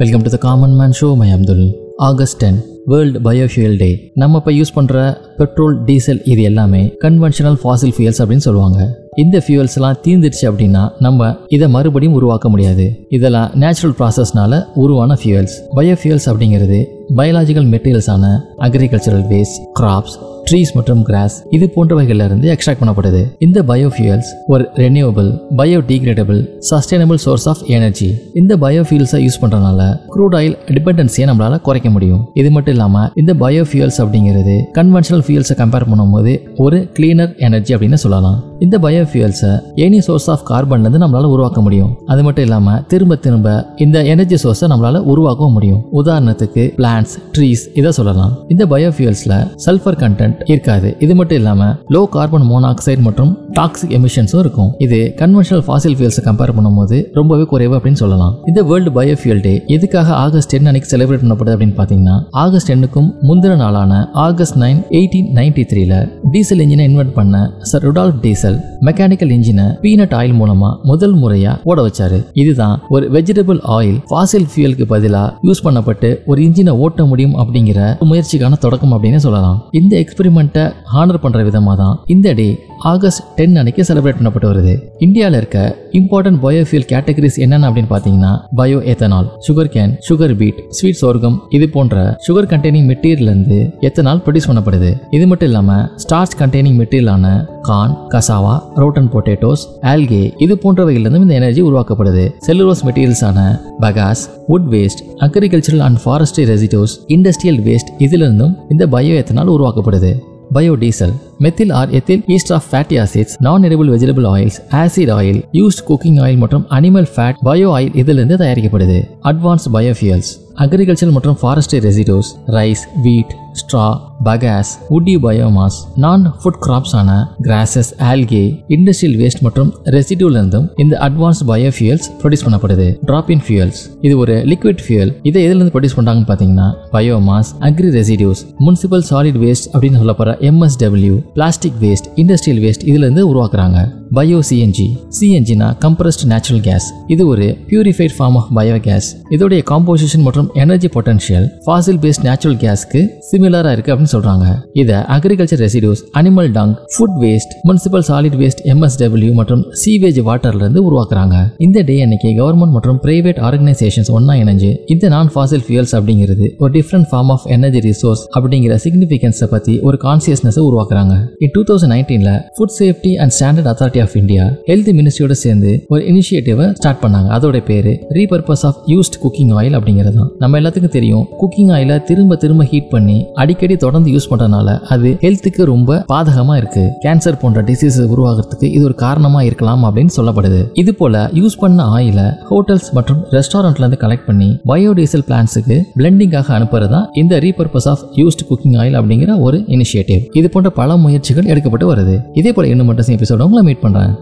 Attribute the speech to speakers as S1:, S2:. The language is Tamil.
S1: Welcome to the common man show my Abdul August ten world biofuel day நம்ம இப்போ யூஸ் பண்ணுற பெட்ரோல் டீசல் இது எல்லாமே கன்வென்ஷனல் ஃபாசில் ஃபியூயல்ஸ் அப்படின்னு சொல்லுவாங்க. இந்த ஃபியூயல்ஸ்லாம் தீர்ந்துடுச்சு அப்படின்னா நம்ம இதை மறுபடியும் உருவாக்க முடியாது. இதெல்லாம் நேச்சுரல் ப்ராசஸ்னால உருவான ஃபியூயல்ஸ் பயோஃபியூயல்ஸ் அப்படிங்கிறது பயாலஜிக்கல் மெட்டீரியல்ஸான அக்ரிகல்ச்சரல் வேஸ்ட் கிராப்ஸ் ட்ரீஸ் மற்றும் கிராஸ் இது போன்றவைகள்ல இருந்து எக்ஸ்ட்ராக்ட் பண்ணப்படுது. இந்த பயோஃபியூயல்ஸ் ஒரு renewable biodegradable sustainable source of energy இந்த பயோஃபியூல்ஸை யூஸ் பண்றதுனால க்ரூட் ஆயில் டிபெண்டன்சியை நம்மளால குறைக்க முடியும். இது மட்டும் இல்லாம இந்த பயோஃபியூயல்ஸ் அப்படிங்கிறது கன்வென்ஷனல் ஃபியூல்ஸை கம்பேர் பண்ணும்போது ஒரு கிளீனர் எனர்ஜி அப்படின்னு சொல்லலாம். இந்த பயோஃபியூயல்ஸை எனி சோர்ஸ் ஆஃப் கார்பன்லேருந்து நம்மளால உருவாக்க முடியும். அது மட்டும் இல்லாம திரும்ப திரும்ப இந்த எனர்ஜி சோர்ஸை நம்மளால உருவாக்கவும் முடியும். உதாரணத்துக்கு பிளான்ஸ் ட்ரீஸ் இதை சொல்லலாம். இந்த பயோஃபியூல்ஸில் சல்ஃபர் கண்டென்ட் இருக்காது. இது மட்டும் இல்லாமல் லோ கார்பன் மோனாக்சைடு மற்றும் டாக்ஸிக் எமிஷன்ஸும் இருக்கும். இது கன்வென்ஷனல் ஃபாசில் ஃபியூல்ஸை கம்பேர் பண்ணும்போது ரொம்பவே குறைவு அப்படின்னு சொல்லலாம். இந்த வேர்ல்டு பயோஃபியூல் டே எதுக்காக ஆகஸ்ட் டென் அன்னைக்கு செலிப்ரேட் பண்ணப்படுது அப்படின்னு பார்த்தீங்கன்னா ஆகஸ்ட் டென்னுக்கும் முந்தின நாளான ஆகஸ்ட் நைன் எயிட்டீன் நைன்டி த்ரீல டீசல் இன்ஜினை இன்வென்ட் பண்ண சர் ருடால்ஃப் டீசல் மெக்கானிக்கல் இன்ஜினை பீனட் ஆயில் மூலமா முதல் முறையா ஓட வச்சாரு. இதுதான் ஒரு வெஜிடபிள் ஆயில் ஃபாசில் ஃபியூலுக்கு பதிலாக யூஸ் பண்ணப்பட்டு ஒரு இன்ஜினை ஓட்ட முடியும் அப்படிங்கிற முயற்சிக்கான தொடக்கம் அப்படின்னு சொல்லலாம். இந்த எக்ஸ்பெரிமெண்ட்டை ஹானர் பண்ற விதமாக தான் இந்த டே ஆகஸ்ட் டென் அன்னைக்கு செலிப்ரேட் பண்ணப்பட்டு வருது. இந்தியாவில் இருக்க இம்பார்ட்டன்ட் பயோஃபியூல் கேட்டகரிஸ் என்னென்ன அப்படின்னு பார்த்தீங்கன்னா bio ethanol sugar cane sugar beet sweet sorghum இது போன்ற சுகர் கண்டெய்னிங் மெட்டீரியல் இருந்து எத்தனால் ப்ரொடியூஸ் பண்ணப்படுது. இது மட்டும் இல்லாமல் starch containing மெட்டீரியலான corn cassava rotten potatoes algae இது போன்றவைகளிலிருந்தும் இந்த எனர்ஜி உருவாக்கப்படுது. Cellulose மெட்டீரியல்ஸான bagasse wood waste agricultural and forestry residues industrial waste இதிலிருந்தும் இந்த பயோ எத்தனால் உருவாக்கப்படுது. Biodiesel methyl or ethyl ester of fatty acids non edible vegetable oils acid oil used cooking oil மற்றும் அனிமல் ஃபேட் பயோ ஆயில் இதிலிருந்து தயாரிக்கப்படுது. அட்வான்ஸ் பயோஃபியல்ஸ் அக்ரிகல்ச்சர் மற்றும் forestry residues rice wheat straw bagasse woody biomass non food கிராப்ஸான grasses algae industrial waste மற்றும் ரெசிடியூல இருந்தும் இந்த அட்வான்ஸ் பயோஃபியூயல்ஸ் ப்ரொடியூஸ் பண்ணப்படுது. டிராப் இன் ஃபியூயல்ஸ் இது ஒரு லிக்விட் ஃபியூயல் இதை எதுல இருந்து ப்ரொடியூஸ் பண்ணுறாங்கன்னு பார்த்தீங்கன்னா biomass agri residues municipal solid waste அப்படின்னு சொல்லப்படுற MSW plastic waste industrial waste இதுல இருந்து உருவாக்குறாங்க. பயோ சிஎன்ஜி சிஎன்ஜினா கம்ப்ரஸ்ட் நேச்சுரல் கேஸ் இது ஒரு purified form of bio gas இதோடைய காம்போசிஷன் மற்றும் energy potential fossil based natural கேஸ்க்கு சிமிலரா இருக்கு அப்படின்னு சொல்றாங்க. இதை agriculture residues animal dung food waste municipal solid waste MSW மற்றும் சீவேஜ் வாட்டர்ல இருந்து உருவாக்குறாங்க. இந்த டே அன்னைக்கு கவர்மெண்ட் மற்றும் பிரைவேட் ஆர்கனைசேஷன்ஸ் ஒன்னா இணைஞ்சு இந்த நான் ஃபாசில் ஃபியூல்ஸ் அப்படிங்கிறது ஒரு different form of energy resource அப்படிங்கிற சிக்னிஃபிகன்ஸை பத்தி ஒரு கான்சியஸ்னஸ் உருவாக்குறாங்க. In two thousand நைன்டீன்ல food safety and standard authority of India health மினிஸ்ட்ரியோட சேர்ந்து ஒரு இனிஷியேட்டிவை ஸ்டார்ட் பண்ணாங்க. அதோட பேரு repurpose of used cooking oil அப்படிங்கிறது தான். நம்ம எல்லாத்துக்கும் தெரியும் குக்கிங் ஆயில திரும்ப திரும்ப ஹீட் பண்ணி அடிக்கடி தொடர்ந்து யூஸ் பண்றதுனால அது ஹெல்த்துக்கு ரொம்ப பாதகமா இருக்கு. கேன்சர் போன்ற டிசீஸ் உருவாகிறதுக்கு இது ஒரு காரணமா இருக்கலாம் அப்படின்னு சொல்லப்படுது. இது போல யூஸ் பண்ண ஆயில ஹோட்டல்ஸ் மற்றும் ரெஸ்டாரண்ட்ல இருந்து கலெக்ட் பண்ணி பயோடீசல் பிளான்ஸுக்கு பிளெண்டிங்காக அனுப்புறது இந்த repurpose of used cooking oil அப்படிங்கிற ஒரு இனிஷியேட்டிவ் இது போன்ற பல முயற்சிகள் எடுக்கப்பட்டு வருது. இதே போல இன்னும் மட்டும் எபிசோட உங்களை மீட் பண்றேன்